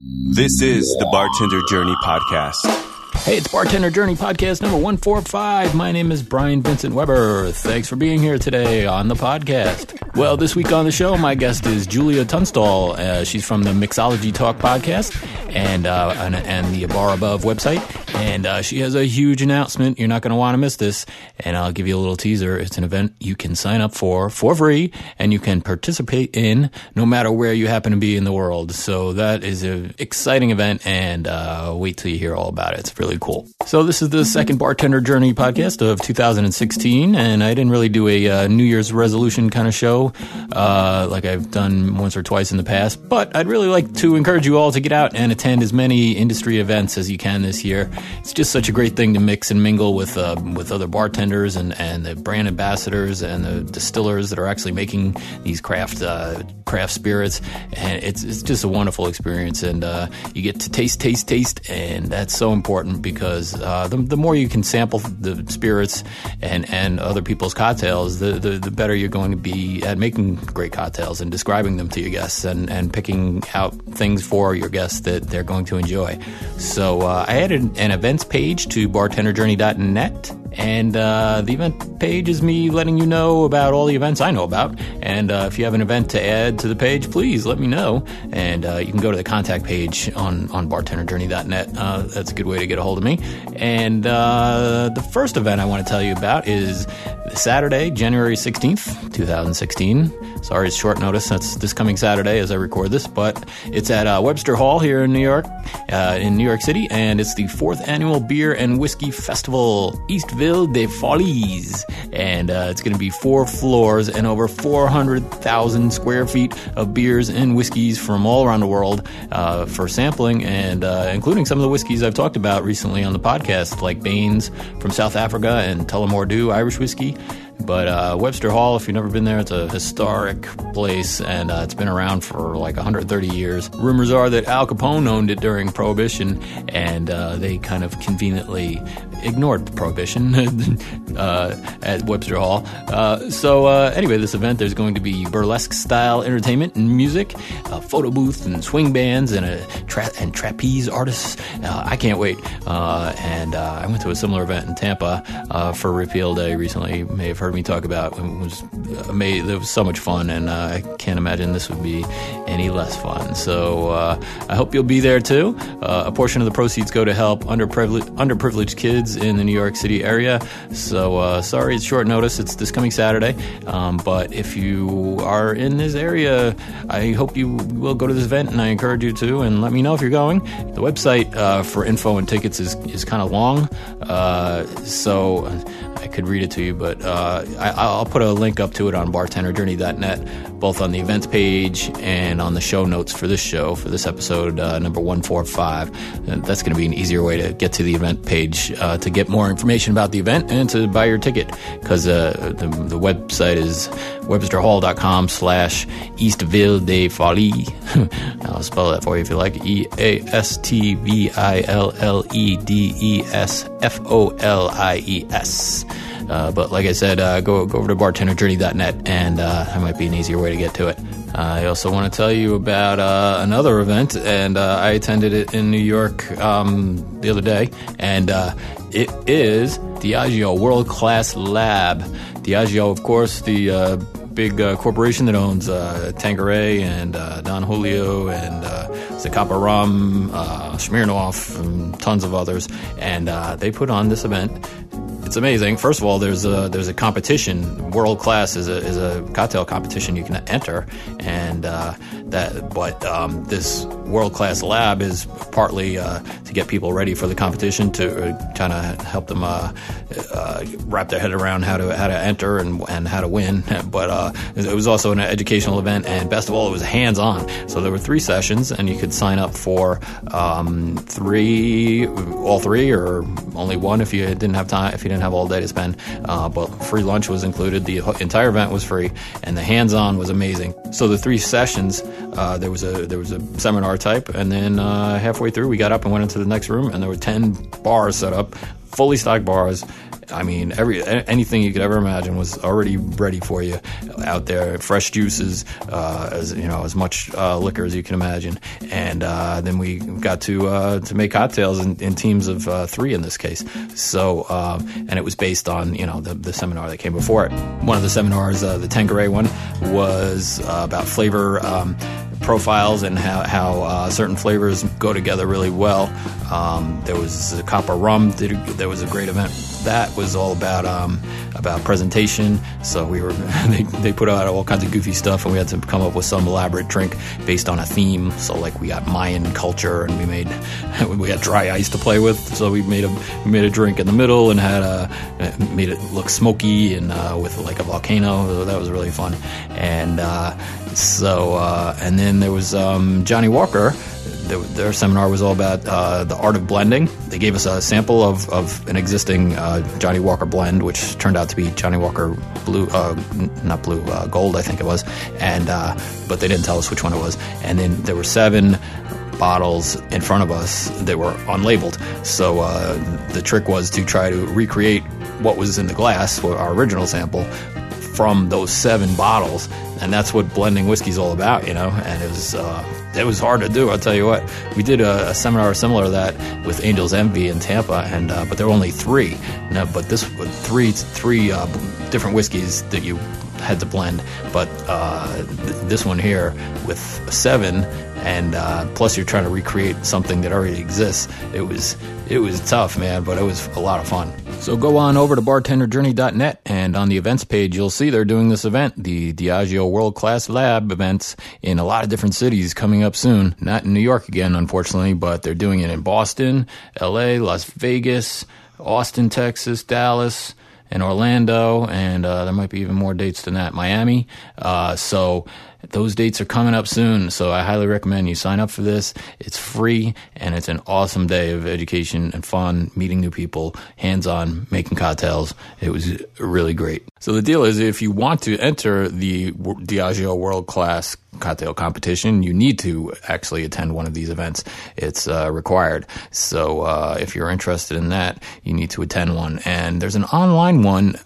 This is the Bartender Journey Podcast. Hey, it's Bartender Journey Podcast number 145. My name is Brian Vincent Weber. Thanks for being here today on the podcast. Well, this week on the show, my guest is Julia Tunstall. Uh, she's from the Mixology Talk podcast and, uh, and, and the Bar Above website. And uh, she has a huge announcement. You're not going to want to miss this. And I'll give you a little teaser. It's an event you can sign up for for free and you can participate in no matter where you happen to be in the world. So that is an exciting event and uh, wait till you hear all about it. It's really cool. So this is the second Bartender Journey podcast of 2016. And I didn't really do a uh, New Year's resolution kind of show uh, like I've done once or twice in the past. But I'd really like to encourage you all to get out and attend as many industry events as you can this year it's just such a great thing to mix and mingle with uh, with other bartenders and, and the brand ambassadors and the distillers that are actually making these craft uh, craft spirits, and it's it's just a wonderful experience. And uh, you get to taste, taste, taste, and that's so important because uh, the, the more you can sample the spirits and and other people's cocktails, the, the the better you're going to be at making great cocktails and describing them to your guests and and picking out things for your guests that they're going to enjoy. So uh, I added an events page to bartenderjourney.net. And uh, the event page is me letting you know about all the events I know about. And uh, if you have an event to add to the page, please let me know. And uh, you can go to the contact page on, on bartenderjourney.net. Uh, that's a good way to get a hold of me. And uh, the first event I want to tell you about is Saturday, January 16th, 2016. Sorry, it's short notice. That's this coming Saturday as I record this, but it's at uh, Webster Hall here in New York, in New York City. And it's the fourth annual Beer and Whiskey Festival, Eastville des Folies. And uh, it's going to be four floors and over 400,000 square feet of beers and whiskeys from all around the world uh, for sampling, and uh, including some of the whiskeys I've talked about recently on the podcast, like Bain's from South Africa and Tullamore Dew Irish whiskey. But uh, Webster Hall, if you've never been there, it's a historic place and uh, it's been around for like 130 years. Rumors are that Al Capone owned it during Prohibition and uh, they kind of conveniently ignored Prohibition uh, at Webster Hall. Uh, so, uh, anyway, this event, there's going to be burlesque style entertainment and music, a photo booth and swing bands and, a tra- and trapeze artists. I can't wait. and I went to a similar event in Tampa for Repeal Day recently. You may have heard heard me talk about. It was amazing. It was so much fun, and uh, I can't imagine this would be any less fun. So uh, I hope you'll be there too. Uh, a portion of the proceeds go to help underprivileged, underprivileged kids in the New York City area. So uh, sorry, it's short notice. It's this coming Saturday, um, but if you are in this area, I hope you will go to this event, and I encourage you to. And let me know if you're going. The website uh, for info and tickets is is kind of long, uh, so I could read it to you, but uh, I, will put a link up to it on bartenderjourney.net, both on the events page and on the show notes for this show, for this episode uh, number 145. And that's going to be an easier way to get to the event page uh, to get more information about the event and to buy your ticket because uh, the, the website is websterhall.com slash Eastville de Folie. I'll spell that for you if you like. E A S T V I L L E D E S F O L I E S. Uh, but like I said, uh, go go over to bartenderjourney.net, and uh, that might be an easier way to get to it. Uh, I also want to tell you about uh, another event, and uh, I attended it in New York um, the other day, and it is Diageo World Class Lab. Diageo, of course, the big corporation that owns Tanqueray and Don Julio and Zacapa Rum, Smirnoff, and tons of others, and they put on this event it's amazing. First of all, there's a there's a competition. World class is a is a cocktail competition you can enter, and uh, that. But um, this world class lab is partly uh, to get people ready for the competition to uh, kind of help them uh, uh, wrap their head around how to how to enter and and how to win. But it was also an educational event, and best of all, it was hands on. So there were three sessions, and you could sign up for um, three, all three, or only one if you didn't have time if you didn't have all day to spend, uh, but free lunch was included. The entire event was free, and the hands-on was amazing. So the three sessions, uh, there was a there was a seminar type, and then uh, halfway through, we got up and went into the next room, and there were ten bars set up fully stocked bars. I mean, every anything you could ever imagine was already ready for you out there. Fresh juices, uh, as you know, as much uh, liquor as you can imagine, and uh, then we got to uh, to make cocktails in, in teams of uh, three in this case. So, um, and it was based on you know the, the seminar that came before it. One of the seminars, uh, the Tanqueray one, was about flavor. Um, profiles and how, how uh, certain flavors go together really well. Um, there was Zacapa Rum. There was a great event. That was all about um, about presentation. So we were they, they put out all kinds of goofy stuff, and we had to come up with some elaborate drink based on a theme. So like we got Mayan culture, and we made we had dry ice to play with. So we made a we made a drink in the middle and had a made it look smoky and uh, with like a volcano. That was really fun. And uh, so uh, and then there was um, Johnnie Walker their seminar was all about uh, the art of blending. They gave us a sample of, of an existing uh, Johnnie Walker blend, which turned out to be Johnnie Walker Blue, uh, not Blue, uh, Gold, I think it was, and uh, but they didn't tell us which one it was. And then there were seven bottles in front of us that were unlabeled. So the trick was to try to recreate what was in the glass, our original sample, from those seven bottles, and that's what blending whiskey's all about, you know. And it was uh, it was hard to do. I'll tell you what. We did a, a seminar similar to that with Angel's Envy in Tampa, and uh, but there were only three. Now, but this three three uh, different whiskeys that you had to blend, but uh, th- this one here with seven and uh, plus you're trying to recreate something that already exists. It was it was tough, man, but it was a lot of fun. So go on over to bartenderjourney.net and on the events page you'll see they're doing this event, the Diageo World Class Lab events in a lot of different cities coming up soon. Not in New York again, unfortunately, but they're doing it in Boston, LA, Las Vegas, Austin, Texas, Dallas, and Orlando, and uh, there might be even more dates than that. Miami. Uh, so those dates are coming up soon, so I highly recommend you sign up for this. It's free and it's an awesome day of education and fun, meeting new people, hands on, making cocktails. It was really great. So the deal is if you want to enter the Diageo World Class cocktail competition, you need to actually attend one of these events. It's uh, required. So uh, if you're interested in that, you need to attend one. And there's an online one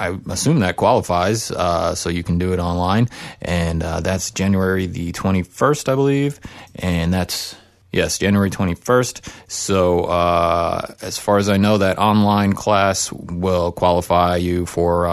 I assume that qualifies, uh, so you can do it online, and uh, that's January the 21st, I believe, and that's yes, January 21st. So uh, as far as I know, that online class will qualify you for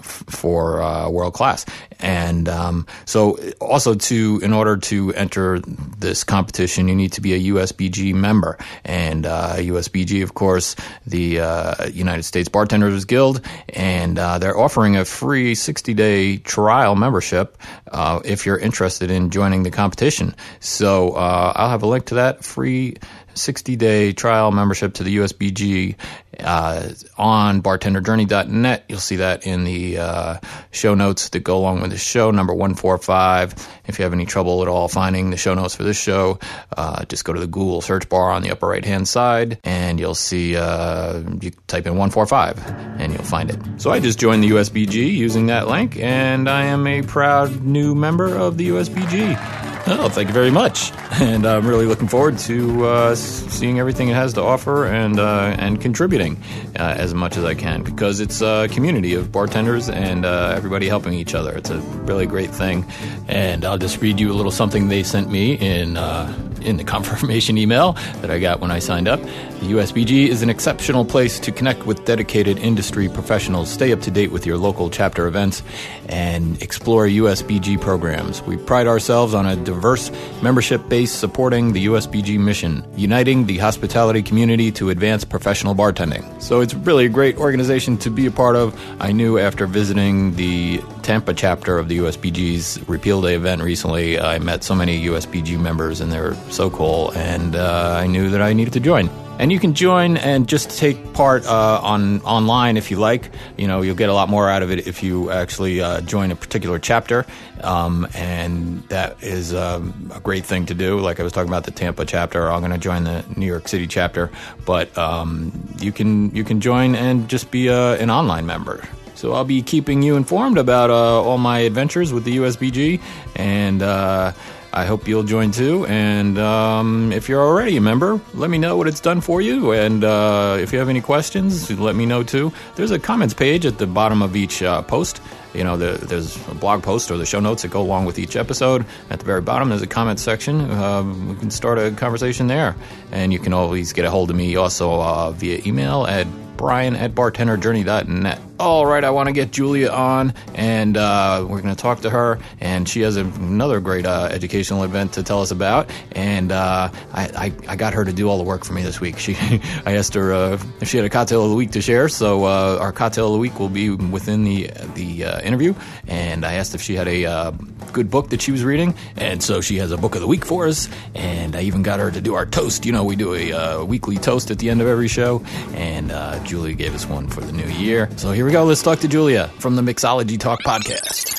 for uh, world class. And um, so, also to in order to enter this competition, you need to be a USBG member. And uh, USBG, of course, the uh, United States Bartenders Guild, and uh, they're offering a free 60 day trial membership uh, if you're interested in joining the competition. So uh, I'll have a link to that free 60 day trial membership to the USBG uh, on bartenderjourney.net. You'll see that in the uh, show notes that go along with the show, number 145. If you have any trouble at all finding the show notes for this show, uh, just go to the Google search bar on the upper right hand side and you'll see, uh, you type in 145 and you'll find it. So I just joined the USBG using that link and I am a proud new member of the USBG. Oh, thank you very much. And I'm really looking forward to uh, seeing everything it has to offer and uh, and contributing uh, as much as I can because it's a community of bartenders and uh, everybody helping each other. It's a really great thing. And I'll just read you a little something they sent me in uh, in the confirmation email that I got when I signed up. The USBG is an exceptional place to connect with dedicated industry professionals, stay up to date with your local chapter events, and explore USBG programs. We pride ourselves on a diverse membership base supporting the USBG mission, uniting the hospitality community to advance professional bartending. So it's really a great organization to be a part of. I knew after visiting the Tampa chapter of the USBG's Repeal Day event recently, I met so many USBG members and they're so cool, and uh, I knew that I needed to join. And you can join and just take part uh, on online if you like. You know, you'll get a lot more out of it if you actually uh, join a particular chapter, um, and that is um, a great thing to do. Like I was talking about the Tampa chapter, I'm going to join the New York City chapter, but um, you can you can join and just be uh, an online member. So I'll be keeping you informed about uh, all my adventures with the USBG and uh, I hope you'll join too. And um, if you're already a member, let me know what it's done for you. And uh, if you have any questions, let me know too. There's a comments page at the bottom of each uh, post. You know, the, there's a blog post or the show notes that go along with each episode. At the very bottom, there's a comment section. Um, we can start a conversation there. And you can always get a hold of me also uh, via email at brian at bartenderjourney.net. All right, I want to get Julia on, and uh, we're going to talk to her. And she has a, another great uh, educational event to tell us about. And uh, I, I, I, got her to do all the work for me this week. She, I asked her uh, if she had a cocktail of the week to share. So uh, our cocktail of the week will be within the the uh, interview. And I asked if she had a good book that she was reading, and so she has a book of the week for us. And I even got her to do our toast. You know, we do a weekly toast at the end of every show, and Julia gave us one for the new year. So here we go. Let's talk to Julia from the Mixology Talk podcast.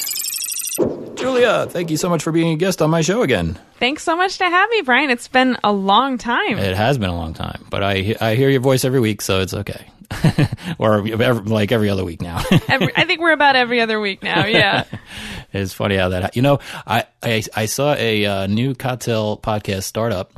Julia, thank you so much for being a guest on my show again. Thanks so much to have me, Brian. It's been a long time. It has been a long time, but I I hear your voice every week, so it's okay. or every, like every other week now. every, I think we're about every other week now. Yeah. it's funny how that. You know, I I, I saw a uh, new cocktail podcast startup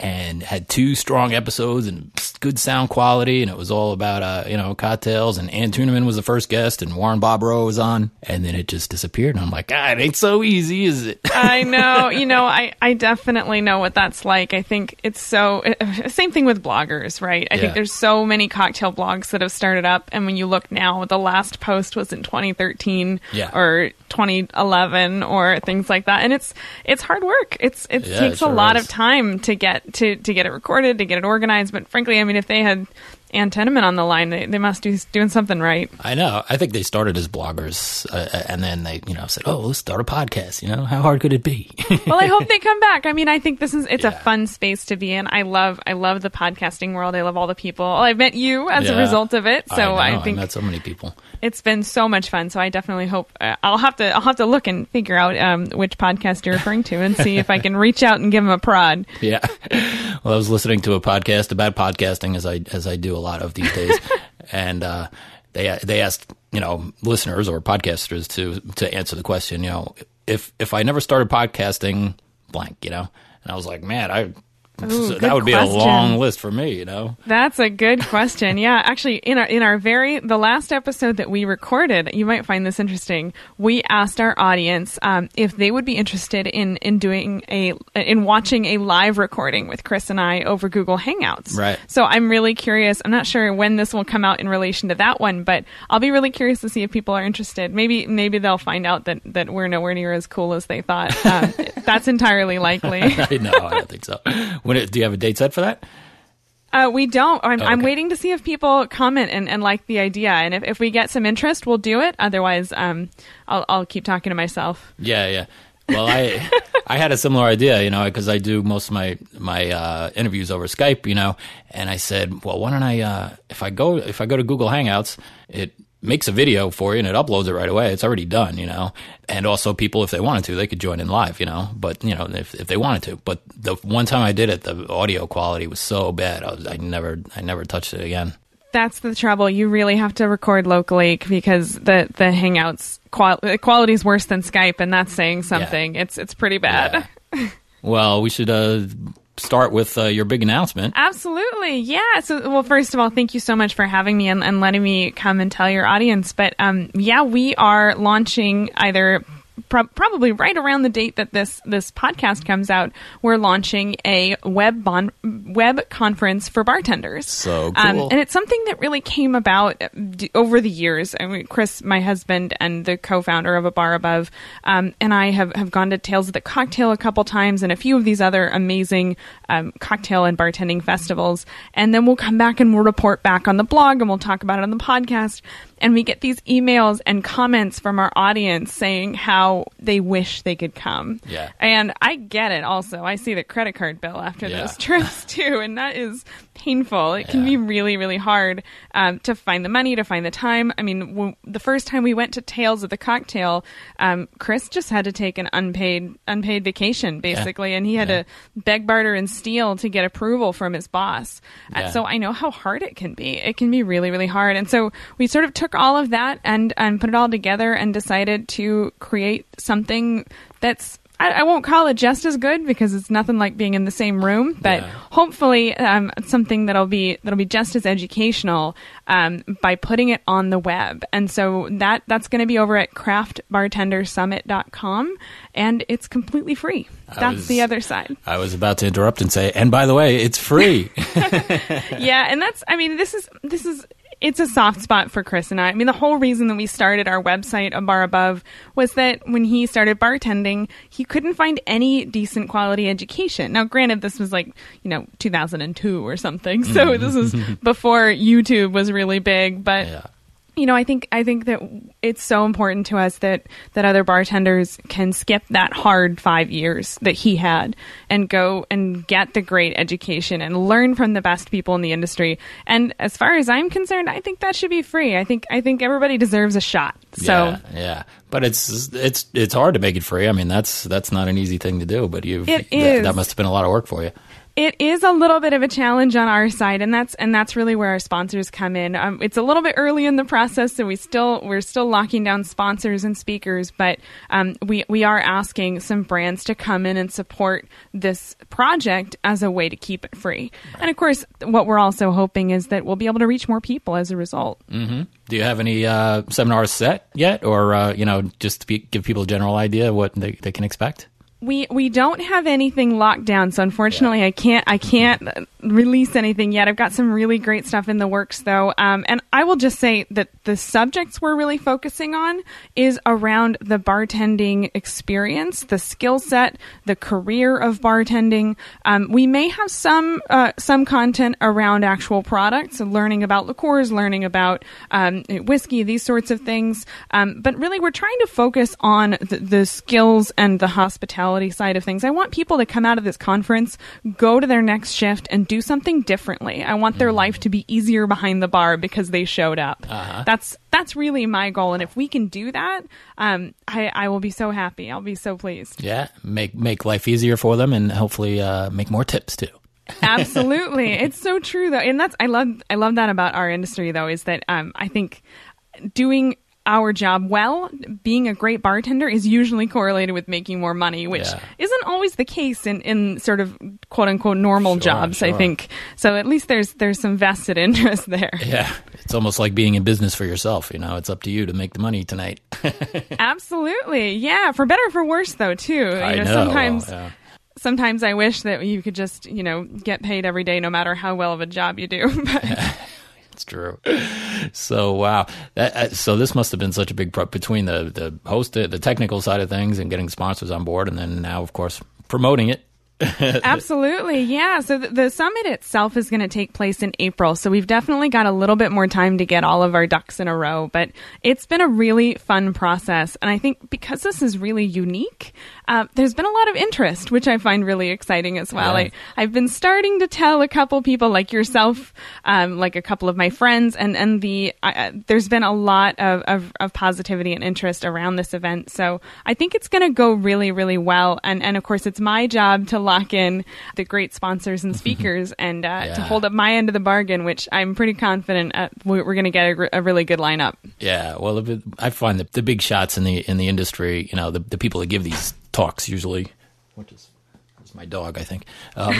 and had two strong episodes and good sound quality. And it was all about, uh, you know, cocktails. And Ann Tuennerman was the first guest and Warren Bobrow was on. And then it just disappeared. And I'm like, ah, it ain't so easy, is it? I know. You know, I, I definitely know what that's like. I think it's so, same thing with bloggers, right? I yeah. think there's so many cocktail blogs that have started up. And when you look now, the last post was in 2013 yeah. or 2011 or things like that. And it's, it's hard work. It's, it yeah, takes it sure a lot is. of time to get to to get it recorded, to get it organized. But frankly, I mean, if they had Ann Tuennerman on the line, they, they must be doing something right. I know. I think they started as bloggers, uh, uh, and then they, you know, said, "Oh, let's start a podcast." You know, how hard could it be? well, I hope they come back. I mean, I think this is it's yeah. a fun space to be in. I love I love the podcasting world. I love all the people. I've met you as yeah. a result of it, so I, I, think I met so many people. It's been so much fun. So I definitely hope uh, I'll have to I'll have to look and figure out um, which podcast you're referring to and see if I can reach out and give them a prod. Yeah. Well, I was listening to a podcast about podcasting as I as I do a lot of these days, and uh, they they asked you know listeners or podcasters to to answer the question. You know, if if I never started podcasting, blank. You know, and I was like, man, I Ooh, so that would be question. a long list for me, you know. That's a good question. Yeah, actually, in our in our very the last episode that we recorded, you might find this interesting. We asked our audience um, if they would be interested in in doing a in watching a live recording with Chris and I over Google Hangouts. Right. So I'm really curious. I'm not sure when this will come out in relation to that one, but I'll be really curious to see if people are interested. Maybe maybe they'll find out that that we're nowhere near as cool as they thought. Um, that's entirely likely. no, I don't think so. When do you have a date set for that? Uh, we don't. I'm, oh, okay. I'm, waiting to see if people comment and, and like the idea, and if, if we get some interest, we'll do it. Otherwise, um, I'll, I'll keep talking to myself. Yeah, yeah. Well, I I had a similar idea, you know, because I do most of my my uh, interviews over Skype, you know, and I said, well, why don't I uh, if I go if I go to Google Hangouts, it makes a video for you and it uploads it right away. It's already done, you know. And also, people, if they wanted to, they could join in live, you know. But you know, if if they wanted to. But the one time I did it, the audio quality was so bad. I was I never I never touched it again. That's the trouble. You really have to record locally because the the Hangouts qual- quality is worse than Skype, and that's saying something. Yeah. It's it's pretty bad. Yeah. well, we should uh, start with uh, your big announcement. Absolutely. Yeah. So, well, first of all, thank you so much for having me and, and letting me come and tell your audience. But um, yeah, we are launching either pro- probably right around the date that this this podcast comes out, we're launching a web bon- web conference for bartenders. So um, cool. Um, and it's something that really came about uh, d- over the years. I mean, Chris, my husband and the co-founder of A Bar Above, um, and I have, have gone to Tales of the Cocktail a couple times and a few of these other amazing um, cocktail and bartending festivals. And then we'll come back and we'll report back on the blog and we'll talk about it on the podcast and we get these emails and comments from our audience saying how they wish they could come. Yeah. And I get it also. I see the credit card bill after yeah. those trips too, and that is painful. It can be really, really hard um, to find the money, to find the time. I mean, w- the first time we went to Tales of the Cocktail, um, Chris just had to take an unpaid unpaid vacation basically, yeah. and he had yeah. to beg, barter, and steal to get approval from his boss. Uh, so I know how hard it can be. It can be really, really hard. And so we sort of took all of that and and put it all together and decided to create something that's I, I, won't call it just as good because it's nothing like being in the same room, but yeah. hopefully um, something that'll be that'll be just as educational um, by putting it on the web. And so that that's going to be over at craftbartendersummit.com, and it's completely free. That's was, the other side. I was about to interrupt and say, and by the way, it's free. yeah, and that's I mean this is this is it's a soft spot for Chris and I. I mean, the whole reason that we started our website, A Bar Above, was that when he started bartending, he couldn't find any decent quality education. Now, granted, this was like, you know, 2002 or something. So mm-hmm. this was before YouTube was really big, but. Yeah you know, I think I think that it's so important to us that that other bartenders can skip that hard five years that he had and go and get the great education and learn from the best people in the industry. And as far as I'm concerned, I think that should be free. I think I think everybody deserves a shot. So yeah, yeah. but it's it's it's hard to make it free. I mean, that's that's not an easy thing to do. But you it is. that must have been a lot of work for you. It is a little bit of a challenge on our side, and that's and that's really where our sponsors come in. Um, it's a little bit early in the process, so we still we're still locking down sponsors and speakers, but um, we we are asking some brands to come in and support this project as a way to keep it free. Right. And of course, what we're also hoping is that we'll be able to reach more people as a result. Mm-hmm. Do you have any uh, seminars set yet, or uh, you know, just to be, give people a general idea of what they, they can expect? We we don't have anything locked down so unfortunately yeah. i can't i can't release anything yet. I've got some really great stuff in the works though. Um, and i will just say that the subjects we're really focusing on is around the bartending experience the skill set the career of bartending. Um, we may have some uh, some content around actual products learning about liqueurs learning about um, whiskey these sorts of things. Um, but really we're trying to focus on the, the skills and the hospitality side of things. I want people to come out of this conference, go to their next shift, and do something differently. I want their mm. life to be easier behind the bar because they showed up. Uh-huh. That's that's really my goal, and if we can do that, um, I, I will be so happy. I'll be so pleased. Yeah, make make life easier for them, and hopefully uh, make more tips too. Absolutely, it's so true though, and that's I love I love that about our industry though is that um, I think doing our job well, being a great bartender is usually correlated with making more money, which yeah. isn't always the case in, in sort of quote unquote normal sure, jobs, sure. I think. So at least there's there's some vested interest there. Yeah. It's almost like being in business for yourself, you know, it's up to you to make the money tonight. Absolutely. Yeah, for better for worse though, too. You I know, sometimes well, yeah sometimes I wish that you could just, you know, get paid every day no matter how well of a job you do. But true. So wow, that, uh, so this must have been such a big pro- between the the host, the technical side of things, and getting sponsors on board, and then now, of course, promoting it Absolutely. Yeah. So the, the summit itself is going to take place in April. So we've definitely got a little bit more time to get all of our ducks in a row. But it's been a really fun process. And I think because this is really unique, uh, there's been a lot of interest, which I find really exciting as well. Yeah. I, have been starting to tell a couple people like yourself, um, like a couple of my friends, and, and the uh, there's been a lot of, of, of positivity and interest around this event. So I think it's going to go really, really well. And, and of course, it's my job to lock in the great sponsors and speakers and uh, yeah. to hold up my end of the bargain, which I'm pretty confident uh, we're going to get a, a, really good lineup. Yeah, well, I find that the big shots in the in the industry, you know, the, the people that give these talks usually, which is my dog, I think. Um,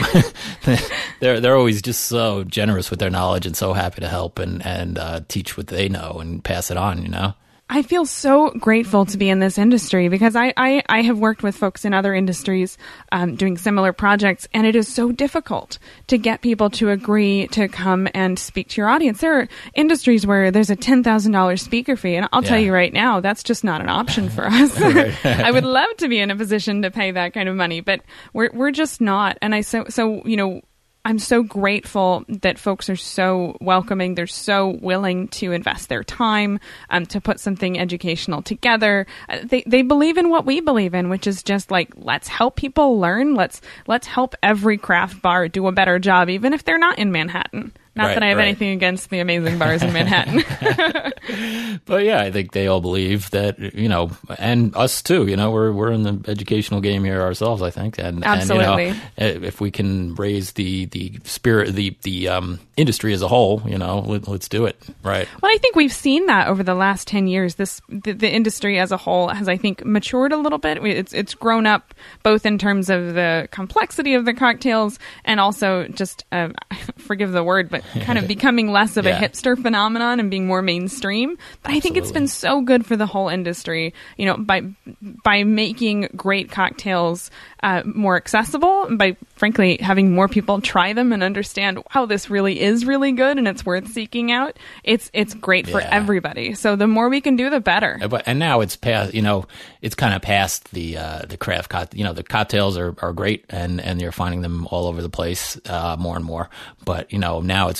they're they're always just so generous with their knowledge and so happy to help and and uh, teach what they know and pass it on. You know. I feel so grateful to be in this industry because I, I, I have worked with folks in other industries um, doing similar projects, and it is so difficult to get people to agree to come and speak to your audience. There are industries where there's a $10,000 speaker fee, and I'll yeah. tell you right now, that's just not an option for us. I would love to be in a position to pay that kind of money, but we're, we're just not. And I, so, so, you know, I'm so grateful that folks are so welcoming. They're so willing to invest their time um, to put something educational together. Uh, they they believe in what we believe in, which is just like let's help people learn. Let's let's help every craft bar do a better job, even if they're not in Manhattan. Not Right, that I have right. anything against the amazing bars in Manhattan. But yeah, I think they all believe that you know, and us too. You know, we're we're in the educational game here ourselves. I think, and Absolutely. And, you know, if we can raise the the spirit, the the um, industry as a whole, you know, let, let's do it. Right. Well, I think we've seen that over the last ten years. This the, the industry as a whole has, I think, matured a little bit. It's it's grown up both in terms of the complexity of the cocktails and also just uh, forgive the word, but kind of becoming less of a hipster phenomenon and being more mainstream. But I think it's been so good for the whole industry. You know, by by making great cocktails uh, more accessible, and by frankly having more people try them and understand, wow, this really is really good and it's worth seeking out. It's it's great for everybody. So the more we can do, the better. Uh, But and now it's past. You know, it's kind of past the uh, the craft. Cock- you know, the cocktails are, are great, and and you're finding them all over the place uh, more and more. But you know, now it's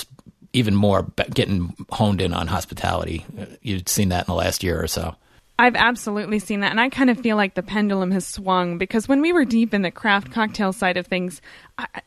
even more getting honed in on hospitality. You've seen that in the last year or so. I've absolutely seen that, and I kind of feel like the pendulum has swung because when we were deep in the craft cocktail side of things,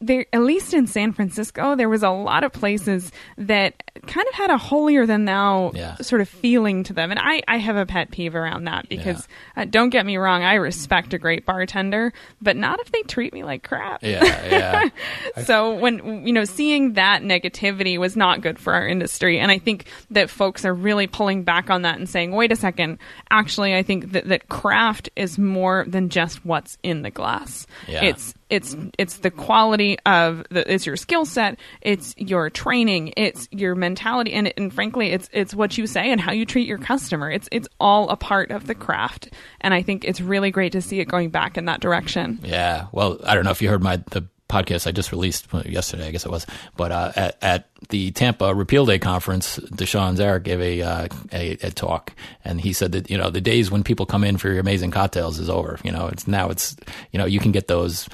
there, at least in San Francisco, there was a lot of places that kind of had a holier than thou Yeah. sort of feeling to them, and I, I have a pet peeve around that because uh, don't get me wrong, I respect a great bartender, but not if they treat me like crap. Yeah, yeah. So when you know seeing that negativity was not good for our industry, and I think that folks are really pulling back on that and saying, "Wait a second, actually, I think that, that craft is more than just what's in the glass. Yeah. It's it's it's the quality of the it's your skill set, it's your training, it's your mentality, and and frankly, it's it's what you say and how you treat your customer. It's it's all a part of the craft, and I think it's really great to see it going back in that direction. Yeah. Well, I don't know if you heard my the podcast I just released yesterday, I guess it was, but uh, at at the Tampa Repeal Day conference, Dushan Zaric gave a, uh, a a talk, and he said that you know the days when people come in for your amazing cocktails is over. You know, it's now it's you know you can get those.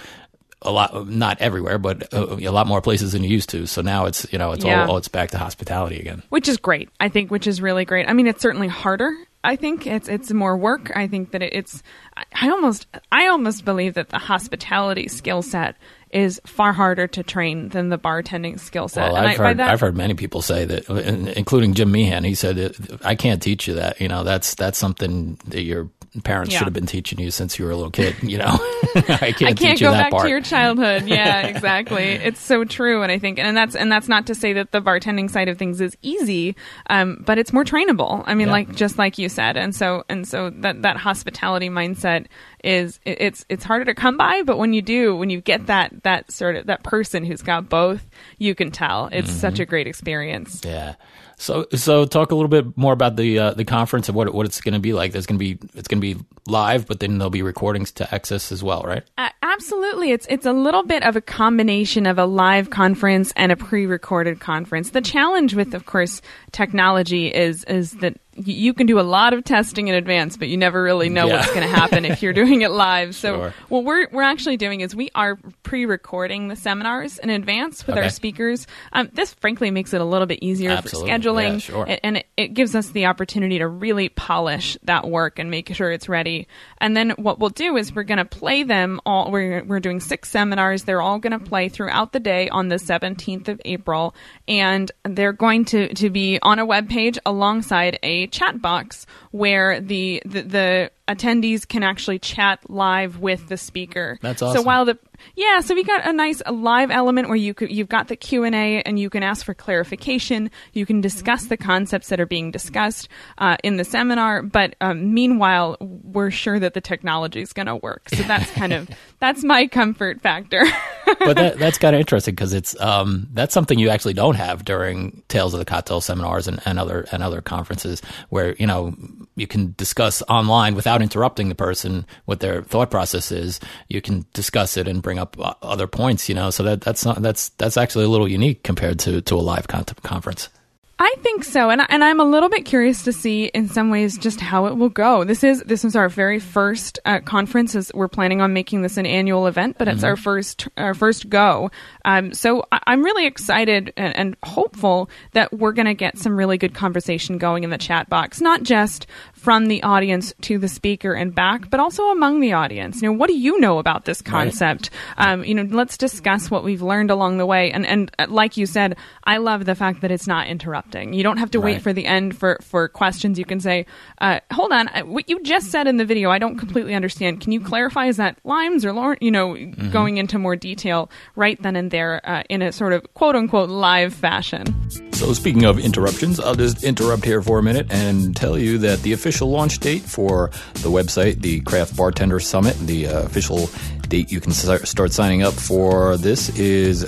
A lot, not everywhere, but uh, a lot more places than you used to. So now it's you know it's Yeah. all it's back to hospitality again. which is great. I think which is really great. I mean, it's certainly harder. I think it's it's more work. I think that it's I- I almost I almost believe that the hospitality skill set is far harder to train than the bartending skill set. Well, I've I, by heard that, I've heard many people say that, including Jim Meehan. He said, "I can't teach you that. You know, that's that's something that your parents Yeah. should have been teaching you since you were a little kid. You know, I can't, I can't teach you go that back part." to your childhood. Yeah, exactly. it's so true, and I think, and that's and that's not to say that the bartending side of things is easy, um, but it's more trainable. I mean, Yeah. like just like you said, and so and so that that hospitality mindset is it- it's it's harder to come by, but when you do, when you get that that sort of that person who's got both, you can tell it's Mm-hmm. such a great experience. Yeah. So so talk a little bit more about the uh, the conference and what what it's going to be like. There's going to be it's going to be live, but then there'll be recordings to access as well, right? Uh, absolutely, it's it's a little bit of a combination of a live conference and a pre-recorded conference. The challenge with, of course, technology is is that you can do a lot of testing in advance, but you never really know Yeah. what's going to happen if you're doing it live. So, Sure. what we're we're actually doing is we are pre-recording the seminars in advance with Okay. our speakers. Um, this, frankly, makes it a little bit easier Absolutely. for scheduling, Yeah, sure. and- and it, it gives us the opportunity to really polish that work and make sure it's ready. And then what we'll do is we're going to play them all. We're, we're doing six seminars. They're all going to play throughout the day on the 17th of April. And they're going to, to be on a web page alongside a chat box where the, the, the attendees can actually chat live with the speaker. That's awesome. So while the yeah, so we got a nice live element where you could, you've got the Q and A and you can ask for clarification. You can discuss the concepts that are being discussed uh, in the seminar. But um, meanwhile, we're sure that the technology is going to work. So that's kind of that's my comfort factor. but that, that's kind of interesting because it's um, that's something you actually don't have during Tales of the Cocktail seminars and, and other and other conferences where you know you can discuss online without interrupting the person what their thought process is. You can discuss it and bring up uh, other points. You know, so that that's not that's that's actually a little unique compared to to a live con- conference. I think so, and I- and I'm a little bit curious to see in some ways just how it will go. This is this is our very first uh, conference. As we're planning on making this an annual event, but it's our first our first go. Um, so I- I'm really excited and, and hopeful that we're going to get some really good conversation going in the chat box, not just from the audience to the speaker and back, but also among the audience. You know, what do you know about this concept? Right. Um, you know, let's discuss what we've learned along the way. And and uh, like you said, I love the fact that it's not interrupting. You don't have to right. wait for the end for for questions. You can say, uh, "Hold on, what you just said in the video, I don't completely understand. Can you clarify? Is that limes or Lauren?" You know, mm-hmm. going into more detail right then and there uh, in a sort of quote unquote live fashion. So speaking of interruptions, I'll just interrupt here for a minute and tell you that the official launch date for the website, the Craft Bartender Summit, the uh, official date you can start signing up for this is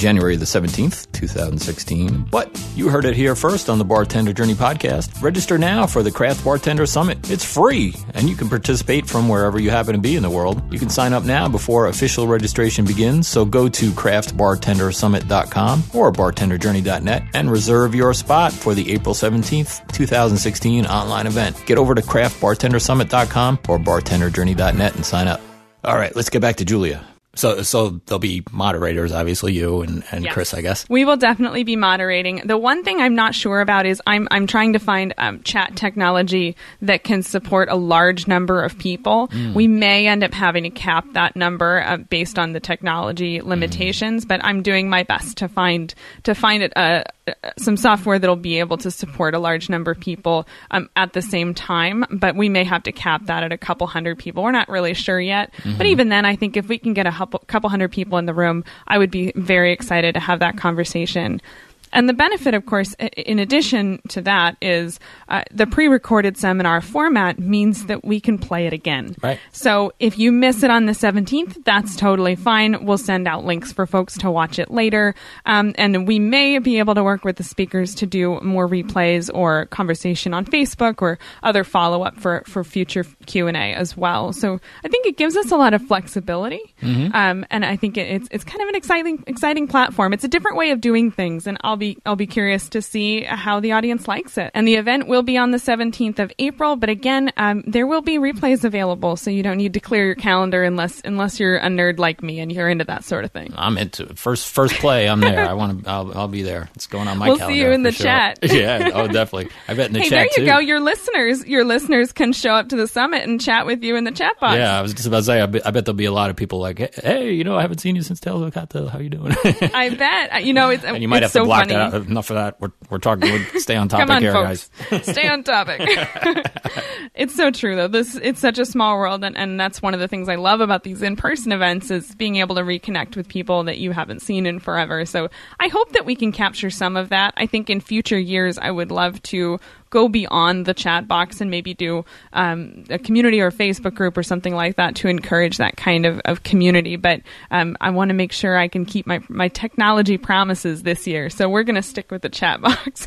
January the 17th, 2016. But you heard it here first on the Bartender Journey podcast. Register now for the Craft Bartender Summit. It's free, and you can participate from wherever you happen to be in the world. You can sign up now before official registration begins, so go to craftbartendersummit.com or bartenderjourney.net and reserve your spot for the April 17th, 2016 online event. Get over to craftbartendersummit.com or bartenderjourney.net and sign up. All right, let's get back to Julia. So, so there'll be moderators, obviously you and, and yes. Chris, I guess. We will definitely be moderating. The one thing I'm not sure about is I'm I'm trying to find um, chat technology that can support a large number of people. Mm. We may end up having to cap that number uh, based on the technology limitations, mm. but I'm doing my best to find to find it uh, some software that'll be able to support a large number of people um, at the same time. But we may have to cap that at a couple hundred people. We're not really sure yet. Mm-hmm. But even then, I think if we can get a couple hundred people in the room, I would be very excited to have that conversation. And the benefit, of course, in addition to that, is uh, the pre recorded seminar format means that we can play it again. Right. So if you miss it on the 17th, that's totally fine. We'll send out links for folks to watch it later. Um, and we may be able to work with the speakers to do more replays or conversation on Facebook or other follow up for, for future Q&A as well. So I think it gives us a lot of flexibility. Mm-hmm. Um, and I think it, it's, it's kind of an exciting, exciting platform. It's a different way of doing things. And I'll be I'll be curious to see how the audience likes it. And the event will be on the 17th of April, but again, um, there will be replays available, so you don't need to clear your calendar unless unless you're a nerd like me and you're into that sort of thing. I'm into it. first first play. I'm there. I want to. I'll, I'll, be there. It's going on my. We'll calendar. see you in the sure. chat. yeah. Oh, definitely. I bet in the hey, chat. there you too. go. Your listeners, your listeners can show up to the summit and chat with you in the chat box. Yeah, I was just about to say. I bet, I bet there'll be a lot of people like, hey, you know, I haven't seen you since Tales of Cocktail. How you doing? I bet. You know, it's and you might have to so block funny. that out. Enough of that. We're we're talking. We're stay on topic on, here, folks. guys. stay on topic. it's so true though. This it's such a small world, and, and that's one of the things I love about these in person events is being able to reconnect with people that you haven't seen in forever. So I hope that we can capture some of that. I think in future years, I would love to go beyond the chat box and maybe do um, a community or Facebook group or something like that to encourage that kind of, of community. But um, I want to make sure I can keep my, my technology promises this year. So we're going to stick with the chat box.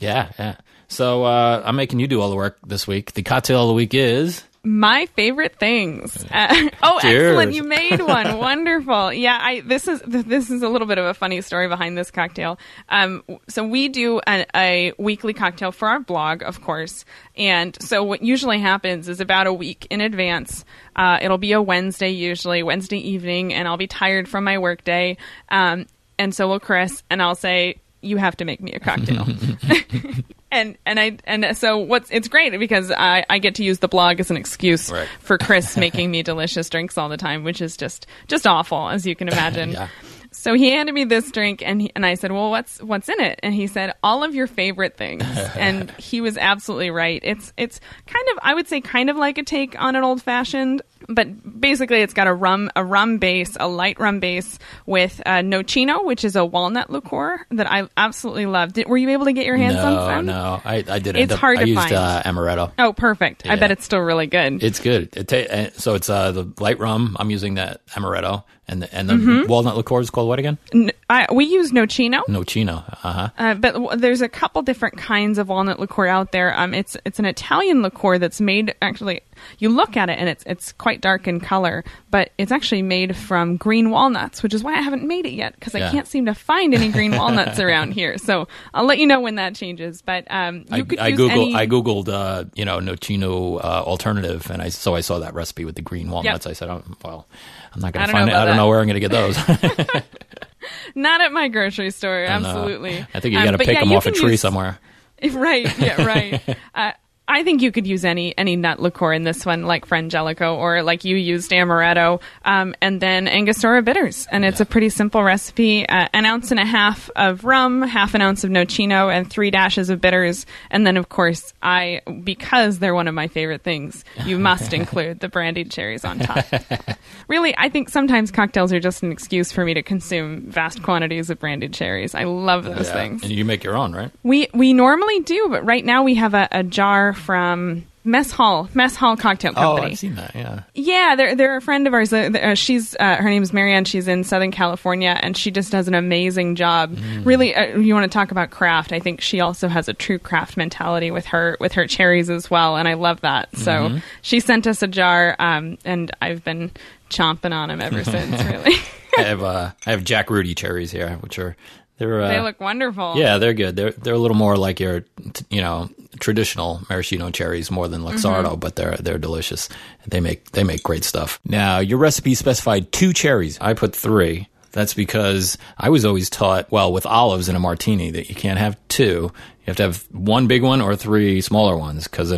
yeah, yeah. So uh, I'm making you do all the work this week. The cocktail of the week is my favorite things. Uh, oh, Cheers. excellent! You made one. Wonderful. Yeah, I this is this is a little bit of a funny story behind this cocktail. Um, so we do a, a weekly cocktail for our blog, of course, and so what usually happens is about a week in advance. Uh, it'll be a Wednesday, usually Wednesday evening, and I'll be tired from my workday. Um, and so will Chris, and I'll say, "You have to make me a cocktail." and and I and so what's it's great because I, I get to use the blog as an excuse right. for Chris making me delicious drinks all the time, which is just just awful as you can imagine. yeah. So he handed me this drink, and he, and I said, "Well, what's what's in it?" And he said, "All of your favorite things." and he was absolutely right. It's it's kind of I would say kind of like a take on an old fashioned, but basically it's got a rum a rum base, a light rum base with uh, nocino, which is a walnut liqueur that I absolutely love. Did, were you able to get your hands no, on some? No, I, I did. It's up, hard I to used, find. Uh, amaretto. Oh, perfect. Yeah. I bet it's still really good. It's good. It ta- so it's uh, the light rum. I'm using that amaretto, and the, and the mm-hmm. walnut liqueur is called what again? N- I, we use nocino. Nocino. Uh-huh. Uh, but w- there's a couple different kinds of walnut liqueur out there. Um, it's it's an Italian liqueur that's made actually. You look at it and it's it's quite dark in color, but it's actually made from green walnuts, which is why I haven't made it yet because Yeah. I can't seem to find any green walnuts around here. So I'll let you know when that changes. But um, you I, could I use googled. any. I googled. Uh, you know, nocino uh, alternative, and I so I saw that recipe with the green walnuts. I said, oh, well, I'm not going to find it. I don't that. know where I'm going to get those. Not at my grocery store, And, uh, absolutely. I think you Um, got to but pick yeah, them off a tree use- somewhere. Right, yeah, right. uh, I think you could use any any nut liqueur in this one, like Frangelico or like you used amaretto, um, and then Angostura bitters, and it's a pretty simple recipe: uh, an ounce and a half of rum, half an ounce of nocino, and three dashes of bitters, and then of course I because they're one of my favorite things, you must include the brandied cherries on top. really, I think sometimes cocktails are just an excuse for me to consume vast quantities of brandied cherries. I love those Yeah. things. And you make your own, right? We we normally do, but right now we have a, a jar from Mess Hall, Mess Hall Cocktail Company. Oh. I've seen that. Yeah. yeah, they're they're a friend of ours. Uh, she's uh, her name's Marianne. She's in Southern California, and she just does an amazing job. Mm. Really, uh, you want to talk about craft? I think she also has a true craft mentality with her with her cherries as well, and I love that. So Mm-hmm. she sent us a jar, um, and I've been chomping on them ever since. Really, I have uh, I have Jack Rudy cherries here, which are they're uh, they look wonderful. yeah they're good. They're they're a little more like your you know traditional maraschino cherries more than Luxardo, Mm-hmm. but they're they're delicious. They make they make great stuff. Now your recipe specified two cherries. I put three. That's because I was always taught, well, with olives in a martini, that you can't have two. You have to have one big one or three smaller ones, because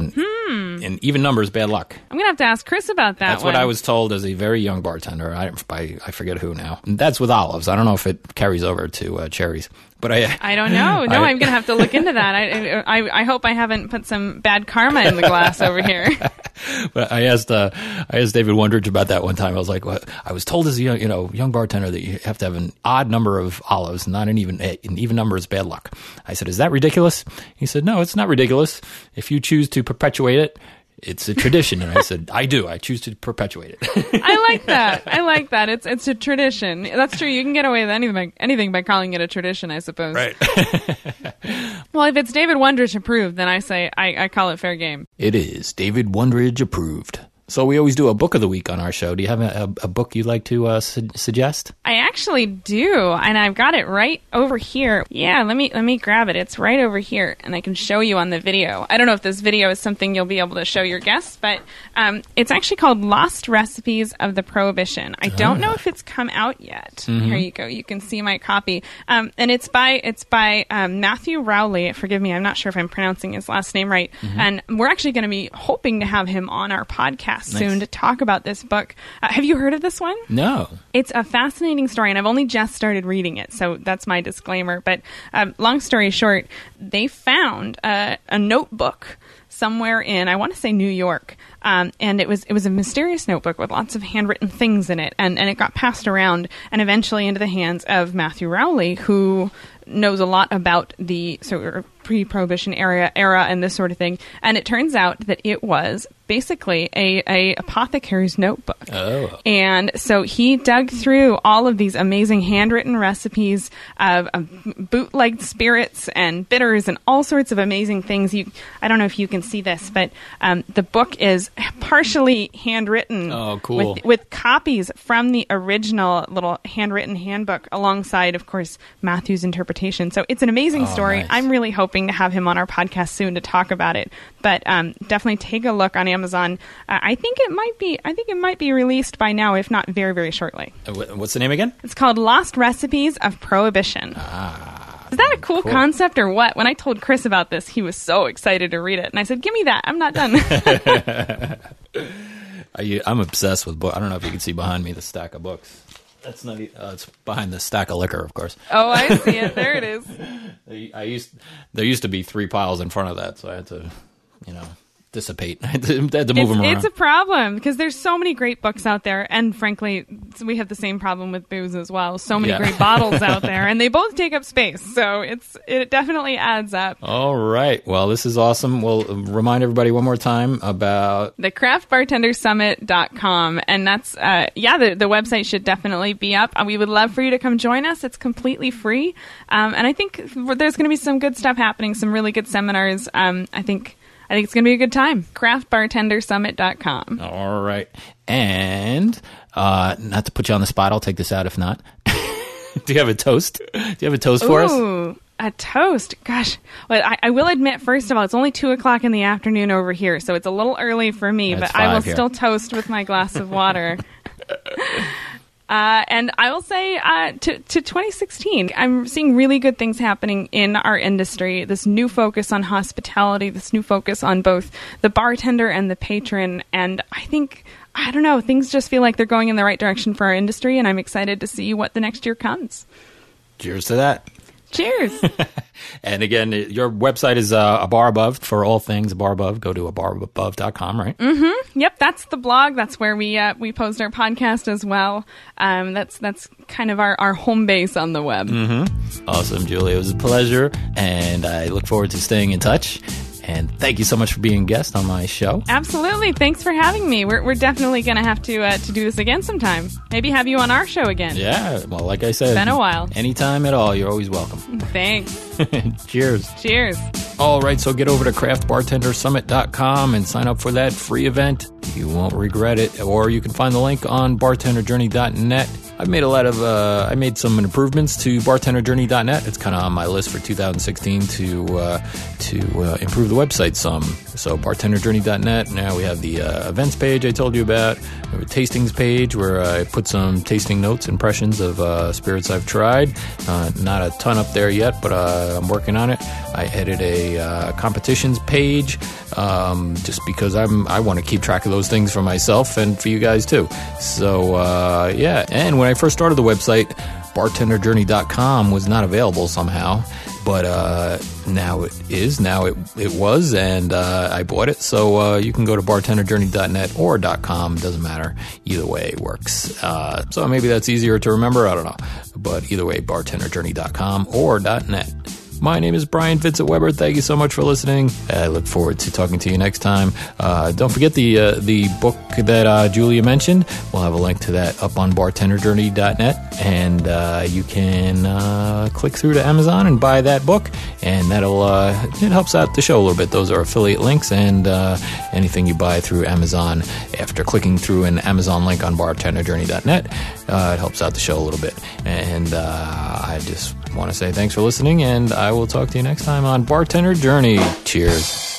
in, in even numbers, bad luck. I'm gonna have to ask Chris about that. That's what. I was told as a very young bartender. I, I, I forget who now. That's with olives. I don't know if it carries over to uh, cherries, but I. I don't know. No, I- am gonna have to look into that. I, I I hope I haven't put some bad karma in the glass over here. But I asked uh, I asked David Wondrich about that one time. I was like, well, I was told as a young, you know young bartender that you have to have an odd number of olives, not an even an even number is bad luck. I said, is that ridiculous? He said, no, it's not ridiculous. If you choose to perpetuate it. It's a tradition, and I said, "I do. I choose to perpetuate it." I like that. I like that. It's it's a tradition. That's true. You can get away with anything anything by calling it a tradition, I suppose. Right. well, if it's David Wondrich approved, then I say I, I call it fair game. it is David Wondrich approved. So we always do a book of the week on our show. Do you have a, a, a book you'd like to uh, su- suggest? I actually do, and I've got it right over here. Yeah, let me let me grab it. It's right over here, and I can show you on the video. I don't know if this video is something you'll be able to show your guests, but um, it's actually called "Lost Recipes of the Prohibition." I don't know if it's come out yet. Here you go. You can see my copy, um, and it's by it's by um, Matthew Rowley. Forgive me, I'm not sure if I'm pronouncing his last name right. And we're actually going to be hoping to have him on our podcast soon to talk about this book. Uh, have you heard of this one? No. It's a fascinating story, and I've only just started reading it, so that's my disclaimer. But um, long story short, they found a, a notebook somewhere in I want to say New York, um, and it was it was a mysterious notebook with lots of handwritten things in it, and and it got passed around and eventually into the hands of Matthew Rowley, who knows a lot about the sort of pre-prohibition era era and this sort of thing and it turns out that it was basically a, a apothecary's notebook Oh. and so he dug through all of these amazing handwritten recipes of, of bootlegged spirits and bitters and all sorts of amazing things. You, I don't know if you can see this, but um, the book is partially handwritten. Oh, cool. With, with copies from the original little handwritten handbook, alongside, of course, Matthew's interpretation. So it's an amazing Oh, story. nice. I'm really hoping to have him on our podcast soon to talk about it. But um, definitely take a look on Amazon. Uh, I think it might be. I think it might be released by now, if not very, very shortly. Uh, What's the name again? It's called Lost Recipes of Prohibition. Is that a cool, cool. concept or what? When I told Chris about this, he was so excited to read it, and I said, "Give me that. I'm not done." I, I'm obsessed with books. I don't know if you can see behind me the stack of books. That's not. Uh, it's behind the stack of liquor, of course. oh, I see it. There it is. I used there used to be three piles in front of that, so I had to, you know, dissipate. I had to, I had to move It's, them around. it's a problem because there's so many great books out there, and frankly, we have the same problem with booze as well. So many Yeah. great bottles out there, and they both take up space. So it's it definitely adds up. All right. Well, this is awesome. We'll uh, remind everybody one more time about the craftbartendersummit.com and that's uh, yeah the, the website should definitely be up Uh, we would love for you to come join us it's completely free um, and i think there's going to be some good stuff happening some really good seminars um, i think i think it's going to be a good time craftbartendersummit.com All right. And uh, not to put you on the spot, I'll take this out if not. Do you have a toast? Do you have a toast for us? Ooh, a toast. Gosh. Well, I, I will admit, first of all, it's only 2 o'clock in the afternoon over here, so it's a little early for me, It's but I will here. still toast with my glass of water. Uh, and I will say uh, to, to 2016, I'm seeing really good things happening in our industry. This new focus on hospitality, this new focus on both the bartender and the patron. And I think, I don't know, things just feel like they're going in the right direction for our industry. And I'm excited to see what the next year comes. Cheers to that. Cheers. and again, your website is uh, a bar above for all things a bar above. Go to a bar above.com, right? Mm-hmm. Yep, that's the blog. That's where we uh, we post our podcast as well. Um, that's that's kind of our, our home base on the web. Mm-hmm. Awesome, Julie. It was a pleasure, and I look forward to staying in touch. And thank you so much for being a guest on my show. Absolutely. Thanks for having me. We're, we're definitely going to have to uh, to do this again sometime. Maybe have you on our show again. Yeah. Well, like I said, it's been a while. Anytime at all, you're always welcome. Thanks. Cheers. Cheers. All right. So get over to craftbartendersummit.com and sign up for that free event. You won't regret it. Or you can find the link on bartenderjourney.net. I've made a lot of, uh, I made some improvements to bartenderjourney.net. It's kind of on my list for 2016 to uh, to uh, improve the website some. So bartenderjourney.net. Now we have the uh, events page I told you about. We have a tastings page where I put some tasting notes, impressions of uh, spirits I've tried. Uh, not a ton up there yet, but I'm working on it. I added a competitions page um, just because I'm I want to keep track of those things for myself and for you guys too. So yeah, and when I first started the website, bartenderjourney.com was not available somehow, but uh, now it is. Now it, it was, and uh, I bought it. So uh, you can go to bartenderjourney.net or .com. Doesn't matter. Either way works. Uh, so maybe that's easier to remember. I don't know. But either way, bartenderjourney.com or .net. My name is Brian Vincent Weber. Thank you so much for listening. I look forward to talking to you next time. Uh, don't forget the uh, the book that uh, Julia mentioned. We'll have a link to that up on bartenderjourney.net, and uh, you can uh, click through to Amazon and buy that book, and that'll uh, it helps out the show a little bit. Those are affiliate links, and anything you buy through Amazon after clicking through an Amazon link on bartenderjourney.net, it helps out the show a little bit. And I just want to say thanks for listening, and I will talk to you next time on Bartender Journey. Cheers.